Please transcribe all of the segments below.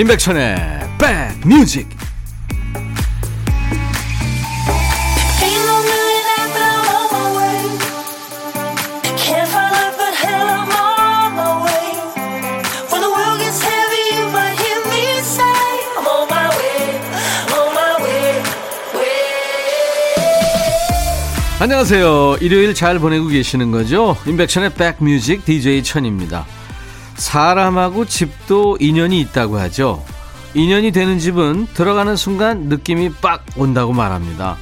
임백천의 백뮤직 안녕하세요. 일요일 잘 보내고 계시는 거죠? 임백천의 백뮤직 DJ 천입니다. 사람하고 집도 인연이 있다고 하죠. 인연이 되는 집은 들어가는 순간 느낌이 빡 온다고 말합니다.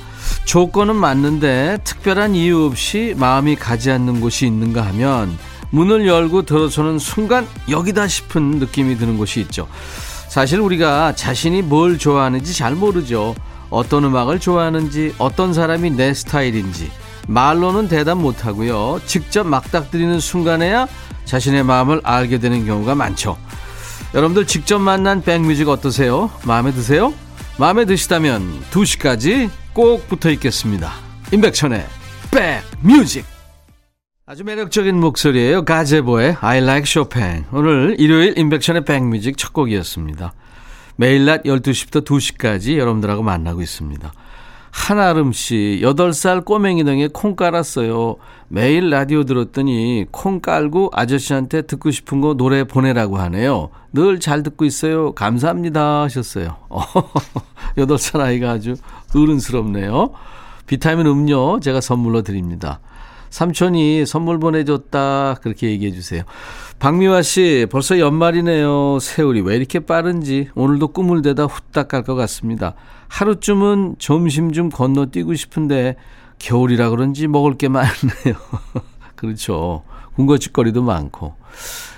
조건은 맞는데 특별한 이유 없이 마음이 가지 않는 곳이 있는가 하면 문을 열고 들어서는 순간 여기다 싶은 느낌이 드는 곳이 있죠. 사실 우리가 자신이 뭘 좋아하는지 잘 모르죠. 어떤 음악을 좋아하는지, 어떤 사람이 내 스타일인지, 말로는 대답 못하고요. 직접 막닥뜨리는 순간에야 자신의 마음을 알게 되는 경우가 많죠. 여러분들 직접 만난 백뮤직 어떠세요? 마음에 드세요? 마음에 드시다면 2시까지 꼭 붙어 있겠습니다. 임백천의 백뮤직 아주 매력적인 목소리예요. 가제보의 I Like Chopin. 오늘 일요일 임백천의 백뮤직 첫 곡이었습니다. 매일 낮 12시부터 2시까지 여러분들하고 만나고 있습니다. 한아름 씨, 8살 꼬맹이 등에 콩 깔았어요. 매일 라디오 들었더니 콩 깔고 아저씨한테 듣고 싶은 거 노래 보내라고 하네요. 늘 잘 듣고 있어요. 감사합니다. 하셨어요. 8살 아이가 아주 어른스럽네요. 비타민 음료 제가 선물로 드립니다. 삼촌이 선물 보내줬다. 그렇게 얘기해 주세요. 박미화 씨, 벌써 연말이네요. 세월이 왜 이렇게 빠른지 오늘도 꿈을 대다 후딱 갈 것 같습니다. 하루쯤은 점심 좀 건너뛰고 싶은데 겨울이라 그런지 먹을 게 많네요. 그렇죠. 군것질거리도 많고.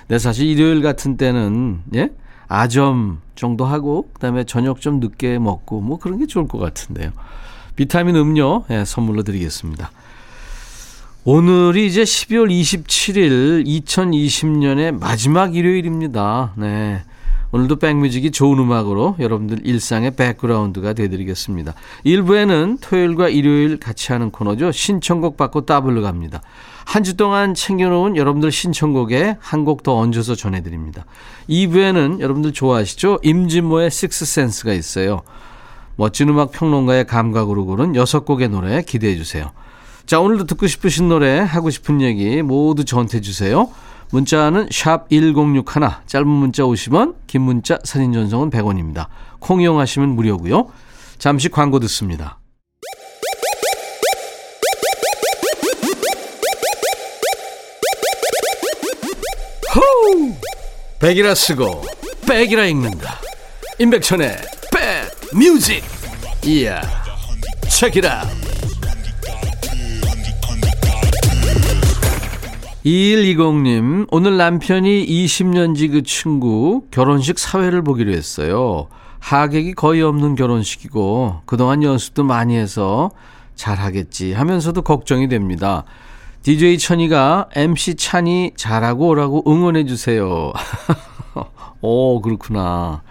네, 사실 일요일 같은 때는 예? 아점 정도 하고 그 다음에 저녁 좀 늦게 먹고 뭐 그런 게 좋을 것 같은데요. 비타민 음료 예, 선물로 드리겠습니다. 오늘이 이제 12월 27일 2020년의 마지막 일요일입니다. 네. 오늘도 백뮤직이 좋은 음악으로 여러분들 일상의 백그라운드가 되드리겠습니다. 1부에는 토요일과 일요일 같이 하는 코너죠. 신청곡 받고 따블로 갑니다. 한 주 동안 챙겨놓은 여러분들 신청곡에 한 곡 더 얹어서 전해드립니다. 2부에는 여러분들 좋아하시죠? 임진모의 식스센스가 있어요. 멋진 음악 평론가의 감각으로 고른 6곡의 노래 기대해 주세요. 자, 오늘도 듣고 싶으신 노래, 하고 싶은 얘기 모두 저한테 주세요. 문자는 샵 1061, 짧은 문자 50원, 긴 문자 사진 전송은 100원입니다. 콩 이용하시면 무료고요. 잠시 광고 듣습니다. 호우! 백이라 쓰고 백이라 읽는다. 임백천의 백 뮤직. 이야. 책이라. 2120님, 오늘 남편이 20년 지 그 친구 결혼식 사회를 보기로 했어요. 하객이 거의 없는 결혼식이고, 그동안 연습도 많이 해서 잘하겠지 하면서도 걱정이 됩니다. DJ 천이가 MC 찬이 잘하고 오라고 응원해주세요. 오, 그렇구나.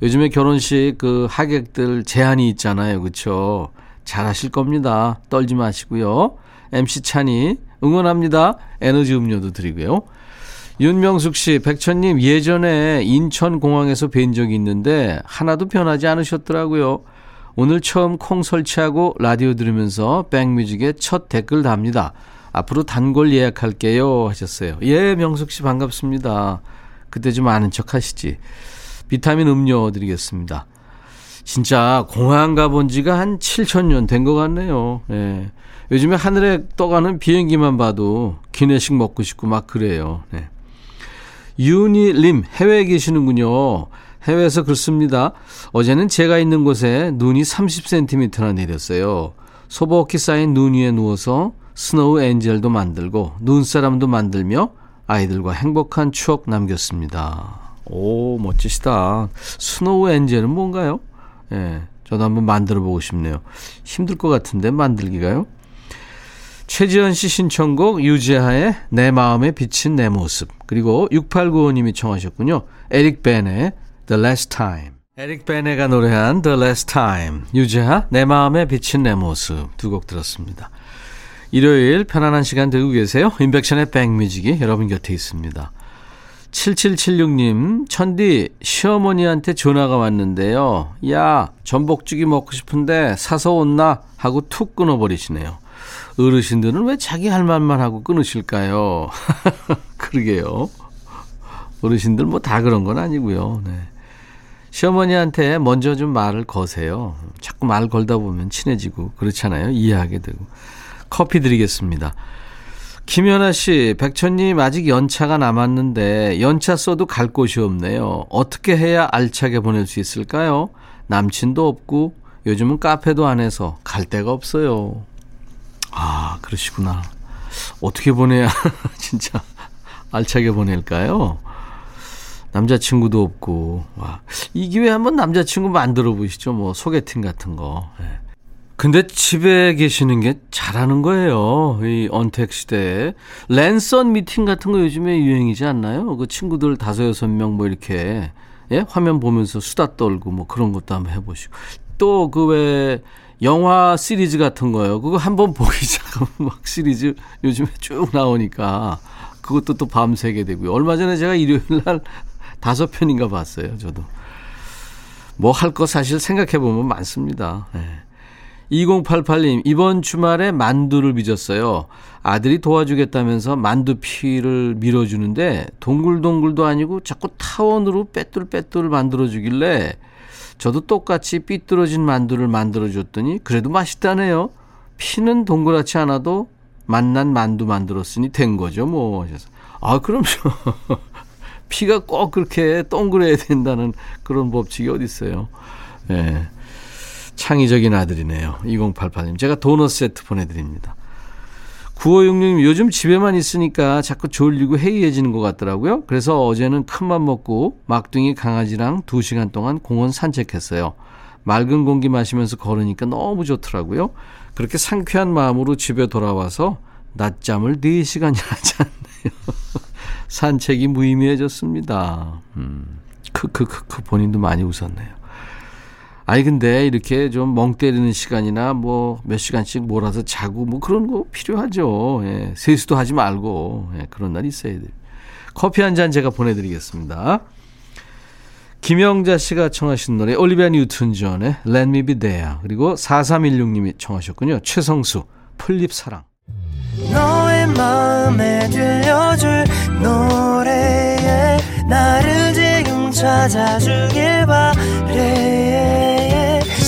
요즘에 결혼식 그 하객들 제한이 있잖아요. 그쵸? 잘하실 겁니다. 떨지 마시고요. MC 찬이 응원합니다. 에너지 음료도 드리고요. 윤명숙 씨, 백천님 예전에 인천공항에서 뵌 적이 있는데 하나도 변하지 않으셨더라고요. 오늘 처음 콩 설치하고 라디오 들으면서 백뮤직에 첫 댓글 답니다. 앞으로 단골 예약할게요 하셨어요. 예, 명숙 씨 반갑습니다. 그때 좀 아는 척 하시지. 비타민 음료 드리겠습니다. 진짜 공항 가본 지가 한 7천년 된 것 같네요. 예. 요즘에 하늘에 떠가는 비행기만 봐도 기내식 먹고 싶고 막 그래요. 네. 윤희림 해외에 계시는군요. 해외에서 그렇습니다. 어제는 제가 있는 곳에 눈이 30cm나 내렸어요. 소복히 쌓인 눈 위에 누워서 snow angel도 만들고 눈사람도 만들며 아이들과 행복한 추억 남겼습니다. 오, 멋지시다. snow angel은 뭔가요? 예, 네, 저도 한번 만들어 보고 싶네요. 힘들 것 같은데 만들기가요? 최지현 씨 신청곡 유재하의 내 마음에 비친 내 모습 그리고 6895님이 청하셨군요. 에릭 벤의 The Last Time 에릭 베네가 노래한 The Last Time 유재하 내 마음에 비친 내 모습 두 곡 들었습니다. 일요일 편안한 시간 되고 계세요. 인백션의 백뮤직이 여러분 곁에 있습니다. 7776님, 천디, 시어머니한테 전화가 왔는데요. 야, 전복죽이 먹고 싶은데 사서 온나? 하고 툭 끊어버리시네요. 어르신들은 왜 자기 할 말만 하고 끊으실까요? 그러게요. 어르신들 뭐 다 그런 건 아니고요. 네. 시어머니한테 먼저 좀 말을 거세요. 자꾸 말 걸다 보면 친해지고 그렇잖아요. 이해하게 되고. 커피 드리겠습니다. 김연아 씨, 백천님 아직 연차가 남았는데 연차 써도 갈 곳이 없네요. 어떻게 해야 알차게 보낼 수 있을까요? 남친도 없고 요즘은 카페도 안 해서 갈 데가 없어요. 아, 그러시구나. 어떻게 보내야 진짜 알차게 보낼까요? 남자친구도 없고. 와. 이 기회에 한번 남자친구 만들어 보시죠. 뭐 소개팅 같은 거. 네. 근데 집에 계시는 게 잘하는 거예요. 이 언택 시대에. 랜선 미팅 같은 거 요즘에 유행이지 않나요? 그 친구들 다섯 여섯 명 뭐 이렇게 예? 화면 보면서 수다 떨고 뭐 그런 것도 한번 해보시고. 또 그 왜 영화 시리즈 같은 거요. 그거 한번 보기 시작하면 막 시리즈 요즘에 쭉 나오니까 그것도 또 밤새게 되고요. 얼마 전에 제가 일요일 날 다섯 편인가 봤어요. 저도. 뭐 할 거 사실 생각해 보면 많습니다. 네. 2088님, 이번 주말에 만두를 빚었어요. 아들이 도와주겠다면서 만두 피를 밀어주는데, 동글동글도 아니고 자꾸 타원으로 빼뚤빼뚤 만들어주길래, 저도 똑같이 삐뚤어진 만두를 만들어줬더니, 그래도 맛있다네요. 피는 동그랗지 않아도 만난 만두 만들었으니 된 거죠, 뭐. 하셔서. 아, 그럼요. 피가 꼭 그렇게 동그래야 된다는 그런 법칙이 어디 있어요. 예. 네. 창의적인 아들이네요. 2088님. 제가 도넛 세트 보내드립니다. 9566님, 요즘 집에만 있으니까 자꾸 졸리고 해이해지는 것 같더라고요. 그래서 어제는 큰맘 먹고 막둥이 강아지랑 2시간 동안 공원 산책했어요. 맑은 공기 마시면서 걸으니까 너무 좋더라고요. 그렇게 상쾌한 마음으로 집에 돌아와서 낮잠을 4시간이나 잤네요. 산책이 무의미해졌습니다. 음, 크크크크 본인도 많이 웃었네요. 아니 근데 이렇게 좀 멍 때리는 시간이나 뭐 몇 시간씩 몰아서 자고 뭐 그런 거 필요하죠. 예, 세수도 하지 말고 예, 그런 날 있어야 돼요. 커피 한 잔 제가 보내드리겠습니다. 김영자 씨가 청하신 노래 올리비아 뉴튼 존의 Let Me Be There 그리고 4316님이 청하셨군요. 최성수 풀립 사랑 너의 마음에 들려줄 노래에 나를 지금 찾아주길 바래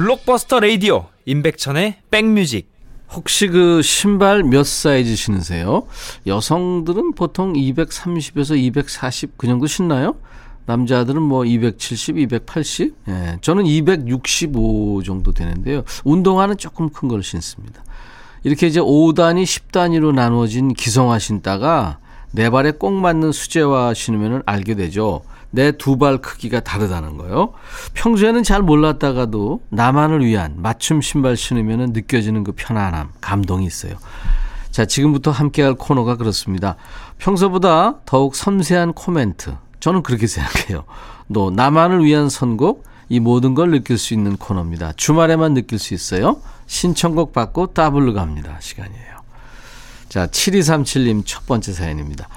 블록버스터 레이디오 임백천의 백뮤직 혹시 그 신발 몇 사이즈 신으세요? 여성들은 보통 230에서 240 그 정도 신나요? 남자들은 뭐 270, 280? 예, 저는 265 정도 되는데요. 운동화는 조금 큰 걸 신습니다. 이렇게 이제 5단위, 10단위로 나누어진 기성화 신다가 내 발에 꼭 맞는 수제화 신으면 알게 되죠. 내 두 발 크기가 다르다는 거요. 평소에는 잘 몰랐다가도 나만을 위한 맞춤 신발 신으면 느껴지는 그 편안함, 감동이 있어요. 자, 지금부터 함께 할 코너가 그렇습니다. 평소보다 더욱 섬세한 코멘트. 저는 그렇게 생각해요. 또 나만을 위한 선곡, 이 모든 걸 느낄 수 있는 코너입니다. 주말에만 느낄 수 있어요. 신청곡 받고 따블로 갑니다. 시간이에요. 자, 7237님 첫 번째 사연입니다.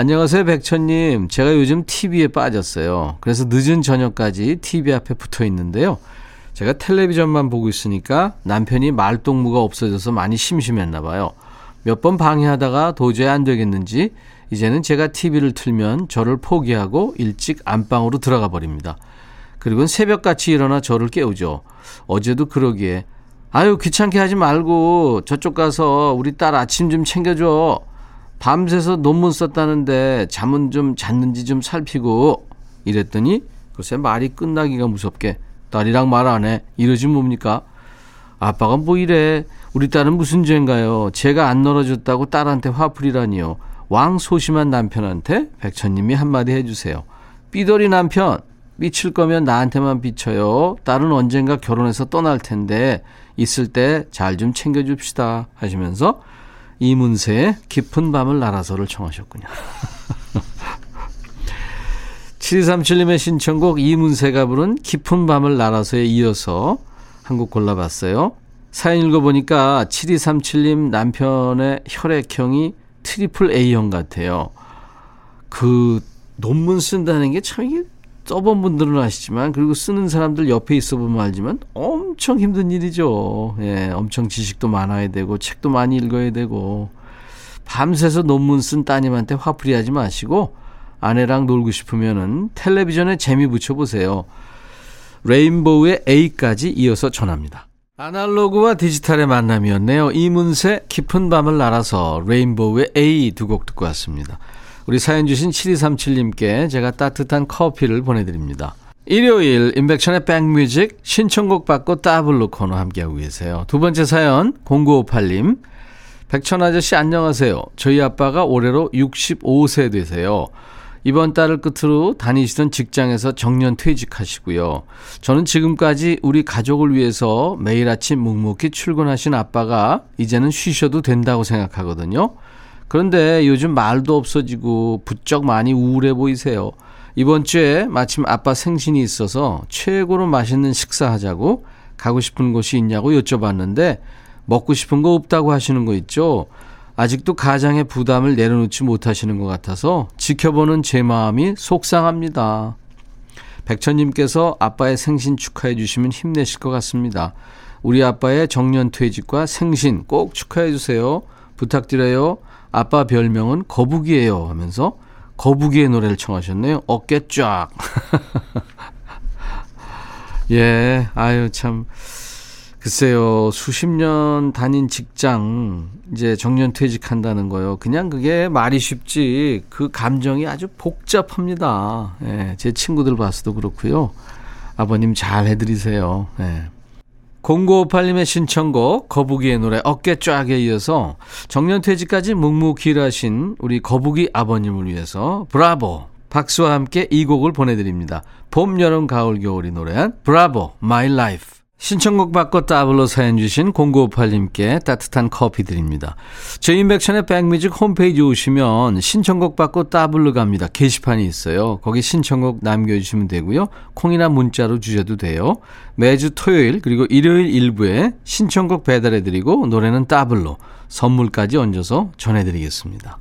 안녕하세요, 백천님. 제가 요즘 TV에 빠졌어요. 그래서 늦은 저녁까지 TV 앞에 붙어 있는데요. 제가 텔레비전만 보고 있으니까 남편이 말동무가 없어져서 많이 심심했나 봐요. 몇 번 방해하다가 도저히 안 되겠는지 이제는 제가 TV를 틀면 저를 포기하고 일찍 안방으로 들어가 버립니다. 그리고 새벽같이 일어나 저를 깨우죠. 어제도 그러기에 아유 귀찮게 하지 말고 저쪽 가서 우리 딸 아침 좀 챙겨줘. 밤새서 논문 썼다는데 잠은 좀 잤는지 좀 살피고 이랬더니 글쎄 말이 끝나기가 무섭게 딸이랑 말 안 해. 이러지 뭡니까? 아빠가 뭐 이래. 우리 딸은 무슨 죄인가요? 제가 안 놀아줬다고 딸한테 화풀이라니요. 왕소심한 남편한테 백천님이 한마디 해주세요. 삐돌이 남편, 삐칠 거면 나한테만 삐쳐요. 딸은 언젠가 결혼해서 떠날 텐데 있을 때 잘 좀 챙겨줍시다 하시면서 이문세의 깊은 밤을 날아서를 청하셨군요. 7237님의 신청곡 이문세가 부른 깊은 밤을 날아서에 이어서 한 곡 골라봤어요. 사연 읽어보니까 7237님 남편의 혈액형이 트리플 A형 같아요. 그 논문 쓴다는 게 참 이게 써본 분들은 아시지만 그리고 쓰는 사람들 옆에 있어 보면 알지만 엄청 힘든 일이죠. 예, 엄청 지식도 많아야 되고 책도 많이 읽어야 되고 밤새서 논문 쓴 따님한테 화풀이 하지 마시고 아내랑 놀고 싶으면은 텔레비전에 재미 붙여 보세요. 레인보우의 A까지 이어서 전합니다. 아날로그와 디지털의 만남이었네요. 이문세 깊은 밤을 날아서 레인보우의 A 두 곡 듣고 왔습니다. 우리 사연 주신 7237님께 제가 따뜻한 커피를 보내드립니다. 일요일 인백션의 백뮤직 신청곡 받고 따블로 코너 함께하고 계세요. 두 번째 사연 0958님 백천 아저씨 안녕하세요. 저희 아빠가 올해로 65세 되세요. 이번 달을 끝으로 다니시던 직장에서 정년 퇴직하시고요. 저는 지금까지 우리 가족을 위해서 매일 아침 묵묵히 출근하신 아빠가 이제는 쉬셔도 된다고 생각하거든요. 그런데 요즘 말도 없어지고 부쩍 많이 우울해 보이세요. 이번 주에 마침 아빠 생신이 있어서 최고로 맛있는 식사하자고 가고 싶은 곳이 있냐고 여쭤봤는데 먹고 싶은 거 없다고 하시는 거 있죠? 아직도 가장의 부담을 내려놓지 못하시는 것 같아서 지켜보는 제 마음이 속상합니다. 백천님께서 아빠의 생신 축하해 주시면 힘내실 것 같습니다. 우리 아빠의 정년 퇴직과 생신 꼭 축하해 주세요. 부탁드려요. 아빠 별명은 거북이에요 하면서 거북이의 노래를 청하셨네요. 어깨 쫙. 예, 아유, 참. 글쎄요, 수십 년 다닌 직장, 이제 정년 퇴직한다는 거요. 그냥 그게 말이 쉽지, 그 감정이 아주 복잡합니다. 예, 제 친구들 봐서도 그렇고요. 아버님 잘 해드리세요. 예. 0958님의 신청곡 거북이의 노래 어깨 쫙에 이어서 정년퇴직까지 묵묵히 일하신 우리 거북이 아버님을 위해서 브라보 박수와 함께 이 곡을 보내드립니다. 봄, 여름, 가을, 겨울이 노래한 Bravo My Life 신청곡 받고 따블로 사연 주신 0958님께 따뜻한 커피 드립니다. 저희 임백천의 백뮤직 홈페이지 오시면 신청곡 받고 따블로 갑니다. 게시판이 있어요. 거기 신청곡 남겨주시면 되고요. 콩이나 문자로 주셔도 돼요. 매주 토요일 그리고 일요일 일부에 신청곡 배달해드리고 노래는 따블로 선물까지 얹어서 전해드리겠습니다.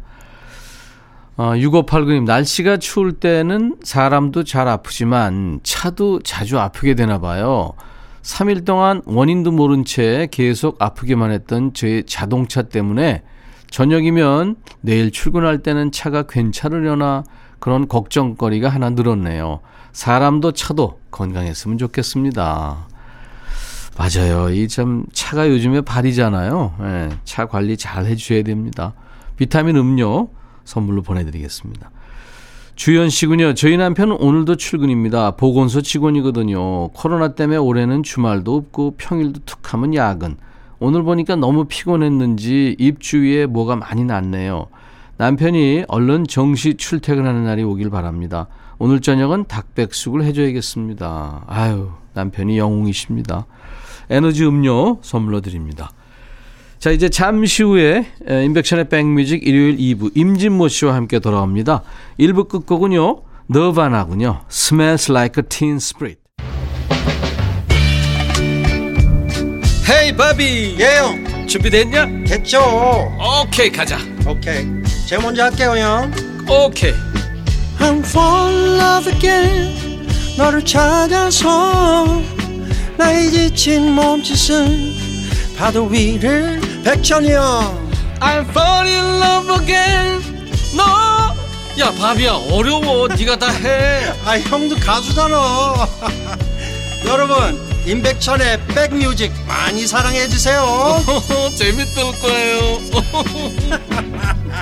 어, 6589님, 날씨가 추울 때는 사람도 잘 아프지만 차도 자주 아프게 되나 봐요. 3일 동안 원인도 모른 채 계속 아프기만 했던 제 자동차 때문에 저녁이면 내일 출근할 때는 차가 괜찮으려나 그런 걱정거리가 하나 늘었네요. 사람도 차도 건강했으면 좋겠습니다. 맞아요. 이 참 차가 요즘에 발이잖아요. 네, 차 관리 잘 해주셔야 됩니다. 비타민 음료 선물로 보내드리겠습니다. 주연 씨군요. 저희 남편은 오늘도 출근입니다. 보건소 직원이거든요. 코로나 때문에 올해는 주말도 없고 평일도 툭 하면 야근. 오늘 보니까 너무 피곤했는지 입 주위에 뭐가 많이 났네요. 남편이 얼른 정시 출퇴근하는 날이 오길 바랍니다. 오늘 저녁은 닭백숙을 해줘야겠습니다. 아유, 남편이 영웅이십니다. 에너지 음료 선물로 드립니다. 자, 이제 잠시 후에 인백션의 백뮤직 일요일 2부 임진모 씨와 함께 돌아옵니다. 1부 끝곡은요. 너바나군요. Smells like a teen spirit. 헤이 바비 예영 준비됐냐? 됐죠 오케이 가자 오케이 제가 먼저 할게요 형 오케이 I'm fall in love again 너를 찾아서 나의 지친 몸짓은 파도 위를 백천이 형 I'm fall in love again. 너야 바비야 어려워. 네가 다해. 아 형도 가수잖아. 여러분 임백천의 백뮤직 많이 사랑해 주세요. 재밌을 거예요.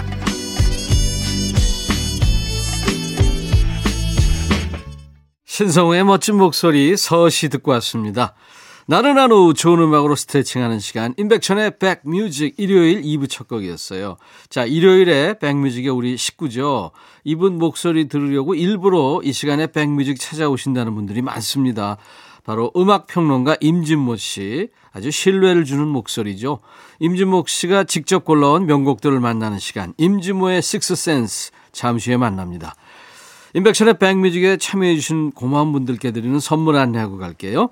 신성우의 멋진 목소리 서시 듣고 왔습니다 나른한 오후 좋은 음악으로 스트레칭하는 시간 임백천의 백뮤직 일요일 2부 첫 곡이었어요. 자 일요일에 백뮤직의 우리 식구죠. 이분 목소리 들으려고 일부러 이 시간에 백뮤직 찾아오신다는 분들이 많습니다. 바로 음악평론가 임진모 씨. 아주 신뢰를 주는 목소리죠. 임진모 씨가 직접 골라온 명곡들을 만나는 시간. 임진모의 식스센스. 잠시 후에 만납니다. 임백천의 백뮤직에 참여해주신 고마운 분들께 드리는 선물 안내하고 갈게요.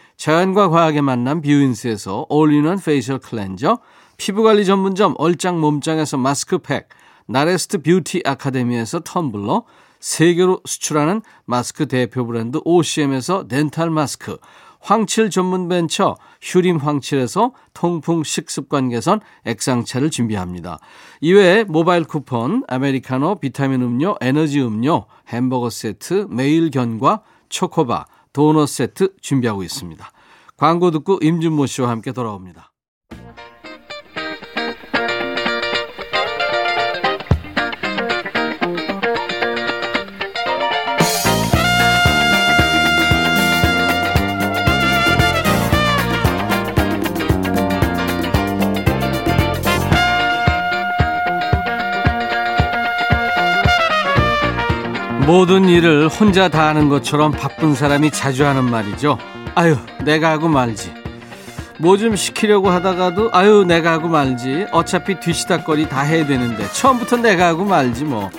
자연과 과학의 만남 뷰인스에서 all-in-one facial cleanser, 피부관리 전문점 얼짱 몸짱에서 마스크팩, 나레스트 뷰티 아카데미에서 텀블러, 세계로 수출하는 마스크 대표 브랜드 OCM에서 dental 마스크, 황칠 전문 벤처 휴림 황칠에서 통풍 식습관 개선 액상차를 준비합니다. 이외에 모바일 쿠폰, 아메리카노, 비타민 음료, 에너지 음료, 햄버거 세트, 매일 견과, 초코바, 도넛 세트 준비하고 있습니다. 광고 듣고 임준모 씨와 함께 돌아옵니다. 모든 일을 혼자 다 하는 것처럼 바쁜 사람이 자주 하는 말이죠. 아유, 내가 하고 말지. 뭐 좀 시키려고 하다가도 아유, 내가 하고 말지. 어차피 뒤시다거리 다 해야 되는데 처음부터 내가 하고 말지 뭐.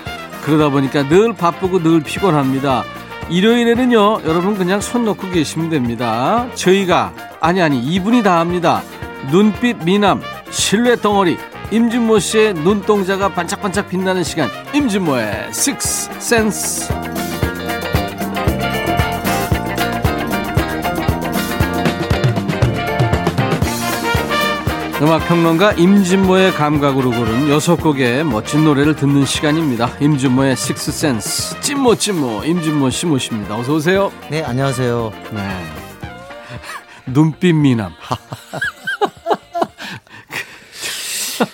그러다 보니까 늘 바쁘고 늘 피곤합니다. 일요일에는요, 여러분 그냥 손 놓고 계시면 됩니다. 저희가 아니 아니 이분이 다 합니다. 눈빛 미남, 실내 덩어리, 임진모 씨의 눈동자가 반짝반짝 빛나는 시간 임진모의 Six Sense 음악평론가 임진모의 감각으로 고른 여섯 곡의 멋진 노래를 듣는 시간입니다. 임진모의 Six Sense 찐모 찐모 임진모 씨 모십니다. 어서 오세요. 네 안녕하세요. 네. 눈빛 미남.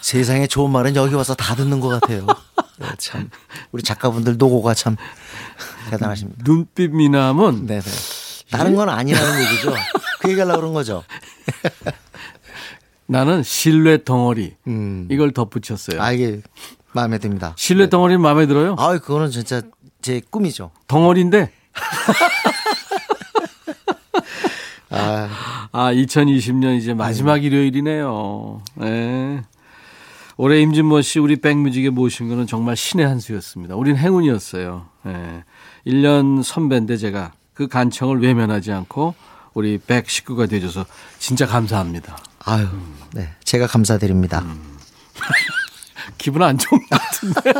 세상에 좋은 말은 여기 와서 다 듣는 것 같아요. 네, 참 우리 작가분들 노고가 참 대단하십니다. 눈빛 미남은 네네. 다른 건 아니라는 얘기죠. 그 얘기하려고 그런 거죠. 나는 실내 덩어리 음. 이걸 덧붙였어요. 아 이게 마음에 듭니다. 실내 덩어리 마음에 들어요? 아 그거는 진짜 제 꿈이죠. 덩어리인데 아, 아 2020년 이제 마지막 일요일이네요. 네. 올해 임진모 씨 우리 백뮤직에 모신 거는 정말 신의 한 수였습니다. 우린 행운이었어요. 네. 1년 선배인데 제가 그 간청을 외면하지 않고 우리 백 식구가 되줘서 진짜 감사합니다. 아유, 네, 제가 감사드립니다. 기분 안 좋은 것 같은데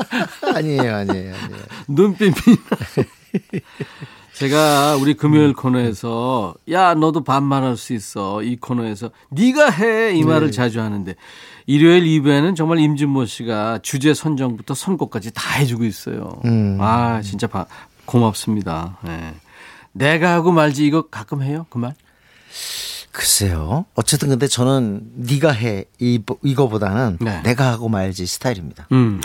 아니에요, 아니에요, 아니에요. 눈빛이 제가 우리 금요일 코너에서 야 너도 반말할 수 있어 이 코너에서 네가 해 이 말을 네. 자주 하는데 일요일 2부에는 정말 임진모 씨가 주제 선정부터 선곡까지 다 해주고 있어요. 음. 아 진짜 바, 고맙습니다. 네. 내가 하고 말지 이거 가끔 해요 그 말? 글쎄요. 어쨌든 근데 저는 네가 해 이, 이거보다는 네. 내가 하고 말지 스타일입니다. 음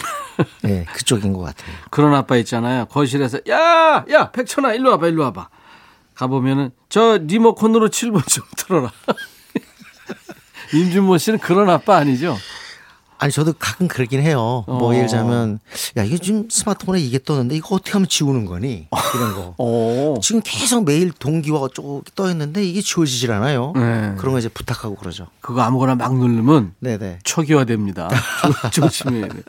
네, 그쪽인 것 같아요. 그런 아빠 있잖아요. 거실에서 야 야 백천아 일로 와봐 일로 와봐 가보면은 저 리모컨으로 7번 좀 틀어라. 임준모 씨는 그런 아빠 아니죠? 아니 저도 가끔 그러긴 해요. 뭐 어. 예를 들자면 야 이게 지금 스마트폰에 이게 떴는데 이거 어떻게 하면 지우는 거니? 이런 거. 오. 지금 계속 매일 동기와 어쩌고 떠 있는데 이게 지워지질 않아요. 네. 그런 거 이제 부탁하고 그러죠. 그거 아무거나 막 누르면 네네. 초기화됩니다. 조- 조심해야 돼.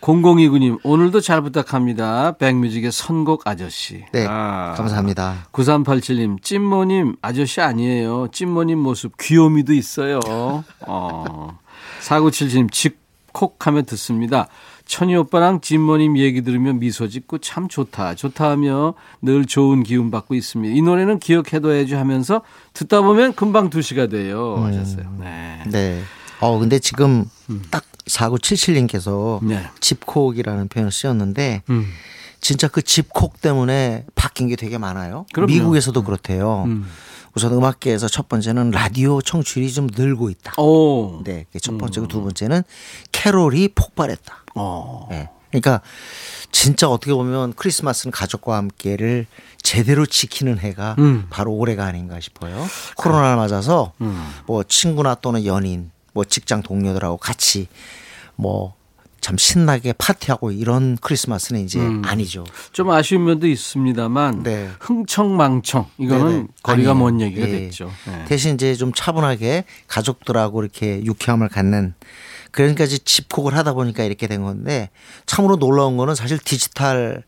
0029님, 오늘도 잘 부탁합니다. 백뮤직의 선곡 아저씨. 네. 아. 감사합니다. 9387님, 찐모님, 아저씨 아니에요. 찐모님 모습 귀요미도 있어요. 어. 4977님, 집콕하며 듣습니다. 천희 오빠랑 찐모님 얘기 들으면 미소 짓고 참 좋다. 좋다 하며 늘 좋은 기운 받고 있습니다. 이 노래는 기억해둬야지 하면서 듣다 보면 금방 2시가 돼요. 하셨어요. 네. 네. 어 근데 지금 딱 4977님께서 네. 집콕이라는 표현을 쓰셨는데 음. 진짜 그 집콕 때문에 바뀐 게 되게 많아요. 그럼요. 미국에서도 그렇대요. 음. 우선 음악계에서 첫 번째는 라디오 청취율이 좀 늘고 있다. 오. 네, 첫 번째고 두 번째는 캐롤이 폭발했다. 어. 예. 그러니까 진짜 어떻게 보면 크리스마스는 가족과 함께를 제대로 지키는 해가 음. 바로 올해가 아닌가 싶어요. 코로나를 맞아서 음. 뭐 친구나 또는 연인, 뭐 직장 동료들하고 같이 뭐 참 신나게 파티하고 이런 크리스마스는 이제 음. 아니죠. 좀 아쉬운 면도 있습니다만 네. 흥청망청 이거는 네네. 거리가 아니에요. 먼 얘기가 예. 됐죠. 네. 대신 이제 좀 차분하게 가족들하고 이렇게 유쾌함을 갖는 그러니까 이제 집콕을 하다 보니까 이렇게 된 건데 참으로 놀라운 거는 사실 디지털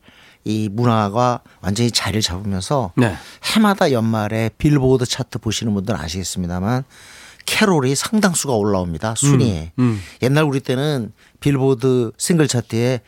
이 문화가 완전히 자리를 잡으면서 네. 해마다 연말에 빌보드 차트 보시는 분들은 아시겠습니다만 캐롤이 상당수가 올라옵니다 순위에 음, 음. 옛날 우리 때는 빌보드 싱글 차트에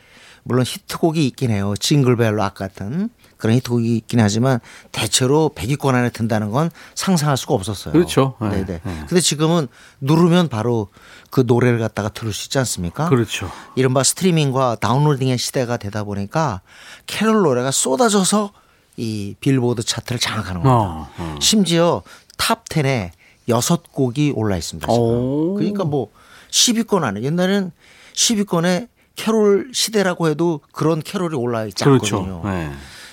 물론 히트곡이 있긴 해요 Jingle Bell Rock 같은 그런 히트곡이 있긴 하지만 대체로 100위권 안에 든다는 건 상상할 수가 없었어요. 그렇죠. 네, 네네. 네. 근데 지금은 누르면 바로 그 노래를 갖다가 들을 수 있지 않습니까? 그렇죠. 이른바 스트리밍과 downloading의 시대가 되다 보니까 캐롤 노래가 쏟아져서 이 빌보드 차트를 장악하는 겁니다. 어, 어. 심지어 top 10에 여섯 곡이 올라 있습니다. 지금. 오. 그러니까 뭐 10위권 안에 옛날에는 10위권에 캐롤 시대라고 해도 그런 캐롤이 올라 있지 그렇죠. 않거든요. 네.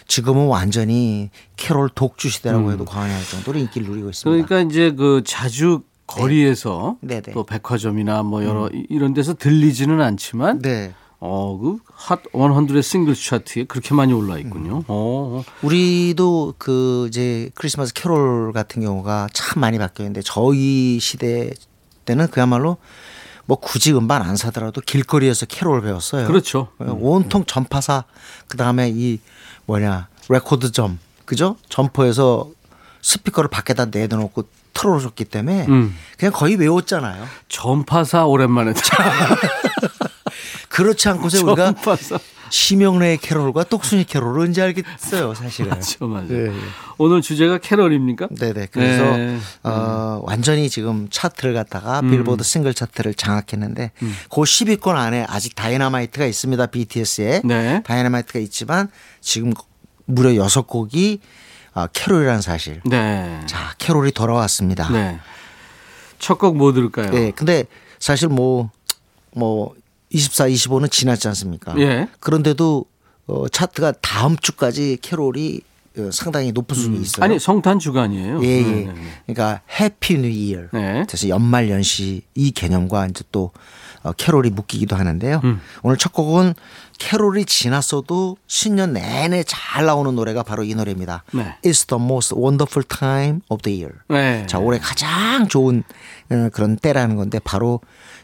지금은 완전히 캐롤 독주 시대라고 해도 과언이 정도로 인기를 누리고 있습니다. 음. 그러니까 이제 그 자주 거리에서 네. 네네. 또 백화점이나 뭐 여러 이- 이런 데서 들리지는 않지만 네. 어, 그핫 100 싱글 차트에 그렇게 많이 올라 음. 있군요. 어. 우리도 그 이제 크리스마스 캐롤 같은 경우가 참 많이 바뀌었는데 저희 시대 때는 그야말로 뭐 굳이 음반 안 사더라도 길거리에서 캐롤을 배웠어요. 그렇죠. 온통 전파사 그다음에 이 뭐냐 레코드점 그죠? 점포에서 스피커를 밖에다 내려놓고 틀어줬기 때문에 음. 그냥 거의 외웠잖아요. 전파사 오랜만에 그렇지 않고서 우리가 전파사. 심형래의 캐롤과 똑순이 캐롤을 언제 알겠어요, 사실은. 맞죠, 맞아요. 네, 네. 오늘 주제가 캐럴입니까? 네네. 그래서 네. 어, 완전히 지금 차트를 갖다가 음. 빌보드 싱글 차트를 장악했는데 그 10위권 안에 아직 다이너마이트가 있습니다. BTS에 네. 다이너마이트가 있지만 지금 무려 6곡이 어, 캐롤이라는 사실. 네. 자, 캐롤이 돌아왔습니다. 네. 첫 곡 뭐 들을까요? 네, 근데 사실 뭐, 뭐, 24, 25는 지났지 않습니까? 예. 그런데도 어, 차트가 다음 주까지 캐롤이 어, 상당히 높은 수준이 있어요. 아니 성탄 주간이에요. 예, 예. 네, 네, 네. 그러니까 Happy New Year. 네. 그래서 연말 연시 이 개념과 이제 또 어, 캐롤이 묶이기도 하는데요. 음. 오늘 첫 곡은 캐롤이 지났어도 신년 내내 잘 나오는 노래가 바로 이 노래입니다. 네. It's the most wonderful time of the year. 네. 자, 올해 가장 좋은 어, 그런 때라는 건데 바로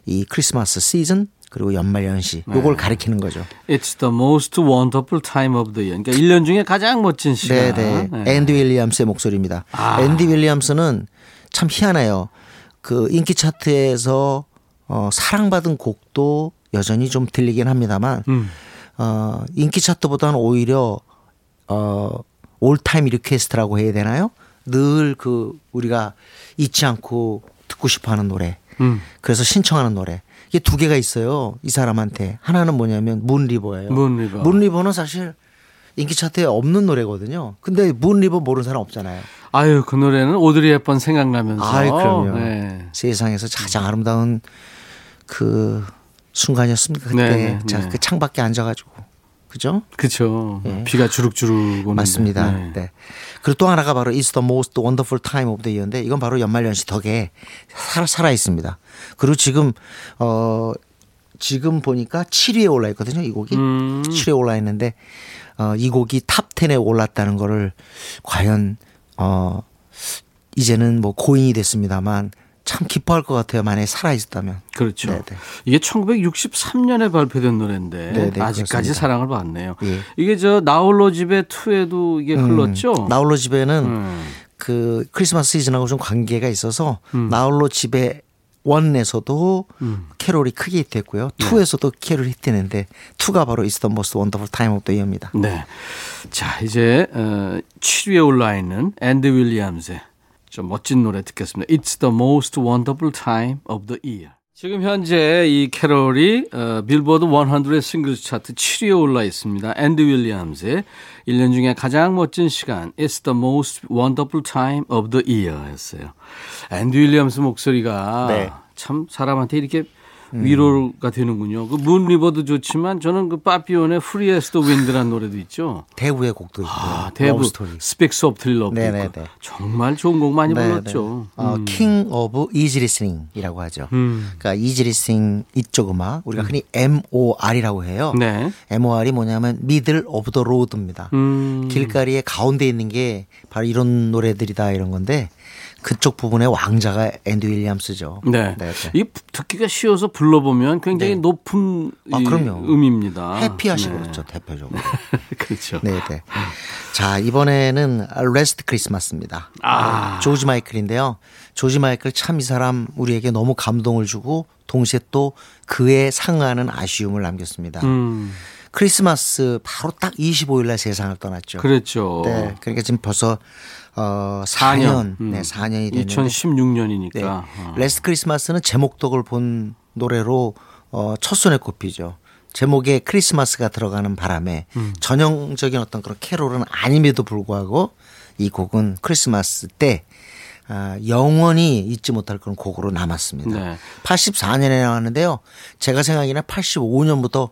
이 크리스마스 시즌 그리고 연말 연시 요걸 네. 가리키는 거죠. It's the most wonderful time of the year. 그러니까 1년 중에 가장 멋진 시간. 네, 네. 네. 앤디 윌리엄스의 목소리입니다. 아. 앤디 윌리엄스는 참 희한해요. 그 인기 차트에서 어, 사랑받은 곡도 여전히 좀 들리긴 합니다만 음. 어, 인기 차트보다는 오히려 어, all-time request라고 해야 되나요? 늘 그 우리가 잊지 않고 듣고 싶어하는 노래. 음. 그래서 신청하는 노래. 이게 두 개가 있어요. 이 사람한테. 하나는 뭐냐면 Moon River예요. Moon River. Moon River는 사실 인기 차트에 없는 노래거든요. 근데 Moon River 모르는 사람 없잖아요. 아유 그 노래는 오드리 헵번 생각나면서. 아이, 그럼요. 네. 세상에서 가장 아름다운 그 순간이었습니다. 그때 네, 네, 자, 네. 그 창밖에 앉아 가지고 그죠? 그렇죠. 예. 비가 주룩주룩 오는데. 맞습니다. 네. 네. 그리고 또 하나가 바로 It's the most wonderful time of the year인데 이건 바로 연말연시 덕에 살아, 살아 있습니다. 그리고 지금 어 지금 보니까 7위에 올라 있거든요. 이 곡이 음. 7위에 올라 있는데 어, 이 곡이 top 10에 올랐다는 거를 과연 어 이제는 뭐 고인이 됐습니다만 참 기뻐할 것 같아요. 만약에 살아 있었다면. 그렇죠. 네네. 이게 1963년에 발표된 노래인데 네네, 아직까지 그렇습니다. 사랑을 받네요. 예. 이게 저 나홀로 집에 2에도 이게 흘렀죠. 음, 나홀로 집에는 음. 그 크리스마스 시즌하고 좀 관계가 있어서 음. 나홀로 집에 one에서도 캐롤이 크게 히트했고요. 네. two에서도 캐롤이 히트했는데 two가 바로 the most wonderful time of the year입니다. 네. 자, 이제 어, 7위에 올라 있는 앤디 윌리엄스의 좀 멋진 노래 듣겠습니다. It's the most wonderful time of the year. 지금 현재 이 캐롤이 어, 빌보드 100의 싱글 차트 7위에 올라 있습니다. 앤디 윌리엄스의 1년 중에 가장 멋진 시간 It's the most wonderful time of the year 였어요. 앤디 윌리엄스 목소리가 네. 참 사람한테 이렇게 위로가 되는군요. 그 Moon River도 좋지만 저는 그 빠피온의 프리에스 더 윈드라는 노래도 있죠. 대부의 곡도 있고 아, 대부. Speak Softly Love 네네네. 있고 정말 좋은 곡 많이 네, 불렀죠. 네. 어, king of easy listening이라고 하죠. 음. 그러니까 easy listening 이쪽 음악 우리가 흔히 MOR이라고 해요. 네. MOR이 뭐냐면 middle of the road입니다. 음. 길거리에 가운데 있는 게 바로 이런 노래들이다 이런 건데 그쪽 부분의 왕자가 앤디 윌리엄스죠. 네. 네, 네. 이 듣기가 쉬워서 불러보면 굉장히 네. 높은 아, 이 그럼요. 음입니다. happy하시고 네. 그렇죠 대표적으로. 그렇죠. 네, 네. 자 이번에는 Last Christmas입니다. 아. 조지 마이클인데요. 조지 마이클 참 이 사람 우리에게 너무 감동을 주고 동시에 또 그에 상응하는 아쉬움을 남겼습니다. 음, 크리스마스 바로 딱 25일 날 세상을 떠났죠. 그랬죠. 네. 그러니까 지금 벌써 어 4년. 4년, 음. 네, 4년이 됐는데 2016년이니까. 네. 어. Last Christmas는 제목덕을 본 노래로 어, 첫 손에 꼽히죠. 제목에 크리스마스가 들어가는 바람에 음. 전형적인 어떤 그런 캐롤은 아님에도 불구하고 이 곡은 크리스마스 때 아, 영원히 잊지 못할 그런 곡으로 남았습니다. 네. 84년에 나왔는데요. 제가 생각에는 85년부터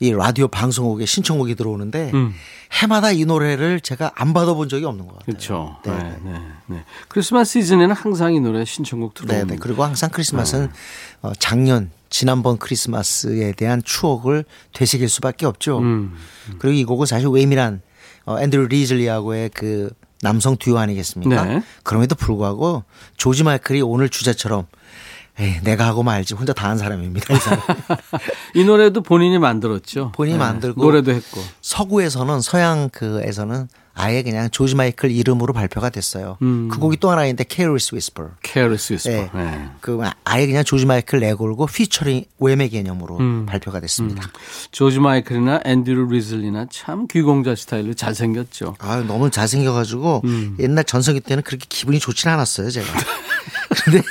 이 라디오 방송국에 신청곡이 들어오는데 음. 해마다 이 노래를 제가 안 받아본 적이 없는 것 같아요. 그렇죠. 네, 네, 네. 네, 네. 크리스마스 시즌에는 항상 이 노래 신청곡 네, 들어옵니다. 네. 그리고 항상 크리스마스는 어, 작년 지난번 크리스마스에 대한 추억을 되새길 수밖에 없죠. 음. 그리고 이 곡은 사실 웸이란 어, 앤드류 리즐리하고의 그 남성 듀오 아니겠습니까? 네. 그럼에도 불구하고 조지 마이클이 오늘 주제처럼 에이, 내가 하고 말지 혼자 다 한 사람입니다. 이 사람. 이 노래도 본인이 만들었죠. 본인이 네. 만들고 노래도 했고. 서구에서는 서양 그에서는 아예 그냥 조지 마이클 이름으로 발표가 됐어요. 음. 그 곡이 또 하나 있는데 Careless Whisper. Careless 네. Whisper. 네. 그 아예 그냥 조지 마이클 내걸고 피처링 웨메 개념으로 음. 발표가 됐습니다. 조지 마이클이나 앤드류 리즐리나 참 귀공자 스타일로 잘생겼죠. 아 너무 잘생겨가지고 옛날 전성기 때는 그렇게 기분이 좋지는 않았어요 제가. 근데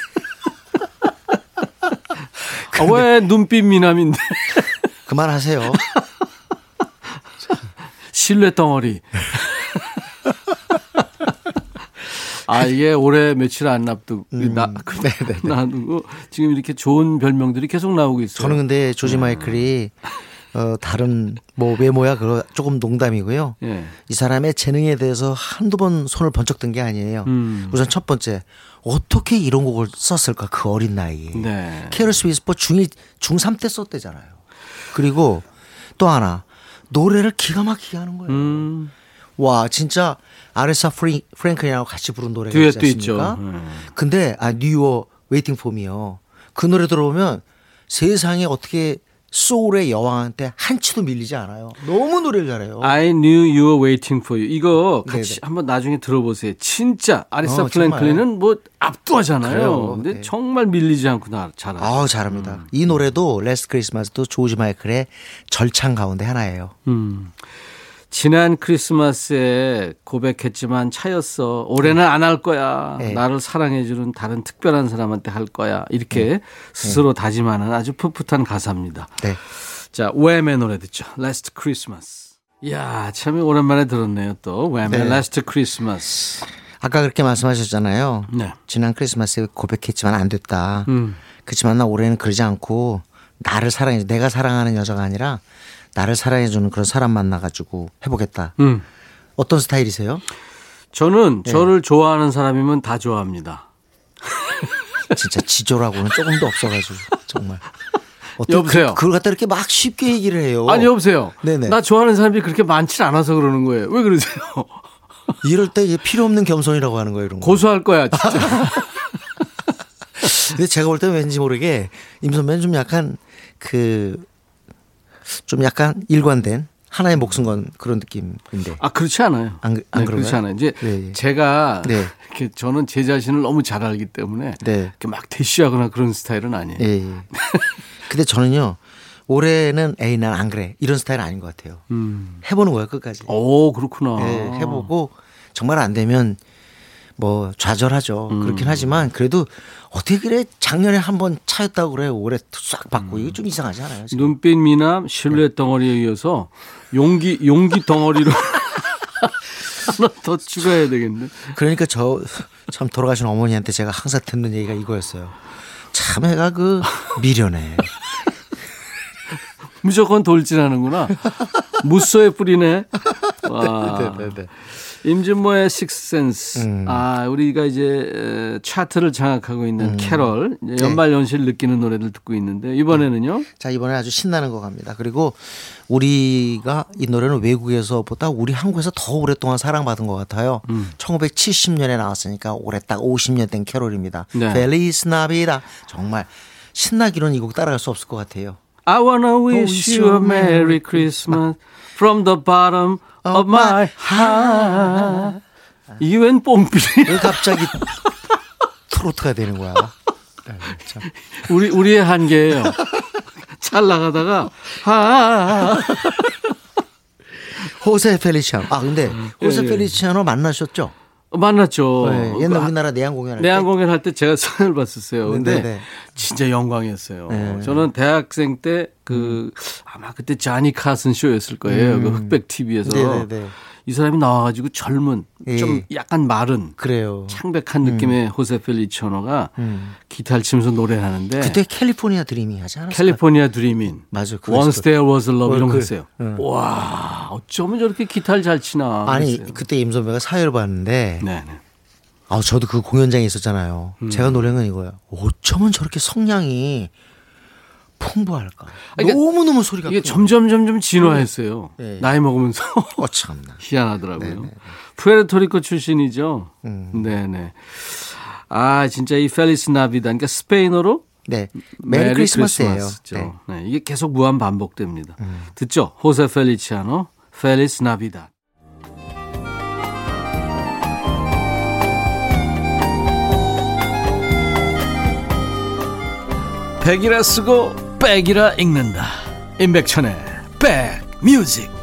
아, 왜 눈빛 미남인데 그만하세요. 실내 덩어리. 아 이게 올해 며칠 안 납두고 나 놔두고 지금 이렇게 좋은 별명들이 계속 나오고 있어요. 저는 근데 조지 마이클이 어, 다른 뭐 외모야 그거 조금 농담이고요. 예. 이 사람의 재능에 대해서 한두 번 손을 번쩍 든 게 아니에요. 음. 우선 첫 번째 어떻게 이런 곡을 썼을까 그 어린 나이에. 네. Careless Whisper 중2 중3 때 썼대잖아요. 그리고 또 하나 노래를 기가 막히게 하는 거예요. 음, 와 진짜 아레사 프리, 프랭클린하고 같이 부른 노래가 있지. 않습니까? 네. 근데 아 뉴어 웨이팅 폼이요. 그 노래 들어오면 세상에 어떻게 소울의 여왕한테 한치도 밀리지 않아요. 너무 노래를 잘해요. I knew you were waiting for me. 이거 같이 네네. 한번 나중에 들어보세요. 진짜 아리사 어, 프랭클린은 뭐 압도하잖아요. 그래요. 근데 네. 정말 밀리지 않고 나 잘하죠. 아우 잘합니다. 이 노래도 Last Christmas도 조지 마이클의 절창 가운데 하나예요. 음. 지난 크리스마스에 고백했지만 차였어. 올해는 안 할 거야. 네. 나를 사랑해주는 다른 특별한 사람한테 할 거야. 이렇게 스스로 다짐하는 아주 풋풋한 가사입니다. 네. 자, 웸의 노래 듣죠. Last Christmas. 이야, 참 오랜만에 들었네요. 또 웸의 네. Last Christmas. 아까 그렇게 말씀하셨잖아요. 네. 지난 크리스마스에 고백했지만 안 됐다. 음. 그렇지만 나 올해는 그러지 않고 나를 사랑해 내가 사랑하는 여자가 아니라 나를 사랑해주는 그런 사람 만나가지고 해보겠다. 음. 어떤 스타일이세요? 저는 네. 저를 좋아하는 사람이면 다 좋아합니다. 진짜 지조라고는 조금도 없어가지고 정말. 여보세요? 그, 그걸 갖다 이렇게 막 쉽게 얘기를 해요. 아니 여보세요. 네네. 나 좋아하는 사람이 그렇게 많지 않아서 그러는 거예요. 왜 그러세요? 이럴 때 필요 없는 겸손이라고 하는 거예요, 이런 거. 고소할 거야 진짜. 근데 제가 볼 때는 왠지 모르게 임 선배는 좀 약간 그 좀 약간 일관된 하나의 목숨 건 그런 느낌인데. 아 그렇지 않아요. 안 그- 안 네, 그런가요? 그렇지 않아요. 이제 네, 예. 제가 네. 이렇게 저는 제 자신을 너무 잘 알기 때문에 네. 이렇게 막 대쉬하거나 그런 스타일은 아니에요. 예, 예. 근데 저는요. 올해는 에이 난 안 그래. 이런 스타일은 아닌 것 같아요. 음. 해보는 거예요, 끝까지. 오 그렇구나. 예, 해보고 정말 안 되면 뭐 좌절하죠. 음. 그렇긴 하지만 그래도 어떻게 그래 작년에 한 번 차였다고 그래 올해 싹 음. 바꾸고 이거 좀 이상하지 않아요? 지금? 눈빛 미남 실루엣 덩어리에 이어서 용기 용기 덩어리로 하나 더 추가해야 되겠네. 그러니까 저 참 돌아가신 어머니한테 제가 항상 듣는 얘기가 이거였어요. 참 애가 그 미련해. 무조건 돌진하는구나. 무소의 뿔이네. 와. 네 네 네. 임진모의 식센스. 음. 아, 우리가 이제 에, 차트를 장악하고 있는 캐럴. 이제 연말 연시를 느끼는 노래를 듣고 있는데 이번에는요. 자 이번에 아주 신나는 거 갑니다. 그리고 우리가 이 노래는 외국에서보다 우리 한국에서 더 오랫동안 사랑받은 것 같아요. 음. 1970년에 나왔으니까 올해 딱 50년 된 캐롤입니다. 네. Feliz Navidad 정말 신나기로는 이 곡 따라갈 수 없을 것 같아요. I wanna wish you a Merry Christmas from the bottom of my heart. 이게 웬 뽕필이 왜 갑자기 트로트가 되는 거야? 네, 참. 우리 우리의 한계예요. 잘 나가다가 아 호세 펠리치아노. 아 근데 호세 예, 예. 펠리치아노 만나셨죠? 만났죠. 네, 옛날 우리나라 내한 공연할 때. 내한 공연 할 때 제가 사연을 봤었어요. 근데 네, 네. 진짜 영광이었어요. 네. 저는 대학생 때 그 아마 그때 자니 카슨 쇼였을 거예요. 그 흑백 TV에서 네, 네, 네. 이 사람이 나와가지고 젊은 좀 예. 약간 마른 그래요. 창백한 느낌의 호세 펠리치아노가 음. 기타를 치면서 노래를 하는데 그때 캘리포니아 드림이 하지 않았어요? 캘리포니아 드리민, 맞아, 그거 Once. There Was a Love 이런 거 그, 했어요. 응. 와 어쩌면 저렇게 기타를 잘 치나. 아니 그랬어요. 그때 임 선배가 사회를 봤는데 네, 네. 아 저도 그 공연장에 있었잖아요. 음. 제가 노래한 건 이거예요. 어쩌면 저렇게 성량이 풍부할까? 이게- 너무 너무 소리가 이게. 점점 점점 진화했어요. 네. 나이 먹으면서 어 참나. 희한하더라고요. 푸에르토리코 출신이죠. 음. 네네. 아 진짜 이 Feliz Navidad. 그러니까 스페인어로 네. 메리 크리스마스예요. 크리스마스죠. 네. 네, 이게 계속 무한 반복됩니다. 듣죠? 호세 펠리치아노, 펠리스 나비다. 백이라 쓰고 백이라 읽는다. 임백천의 백뮤직.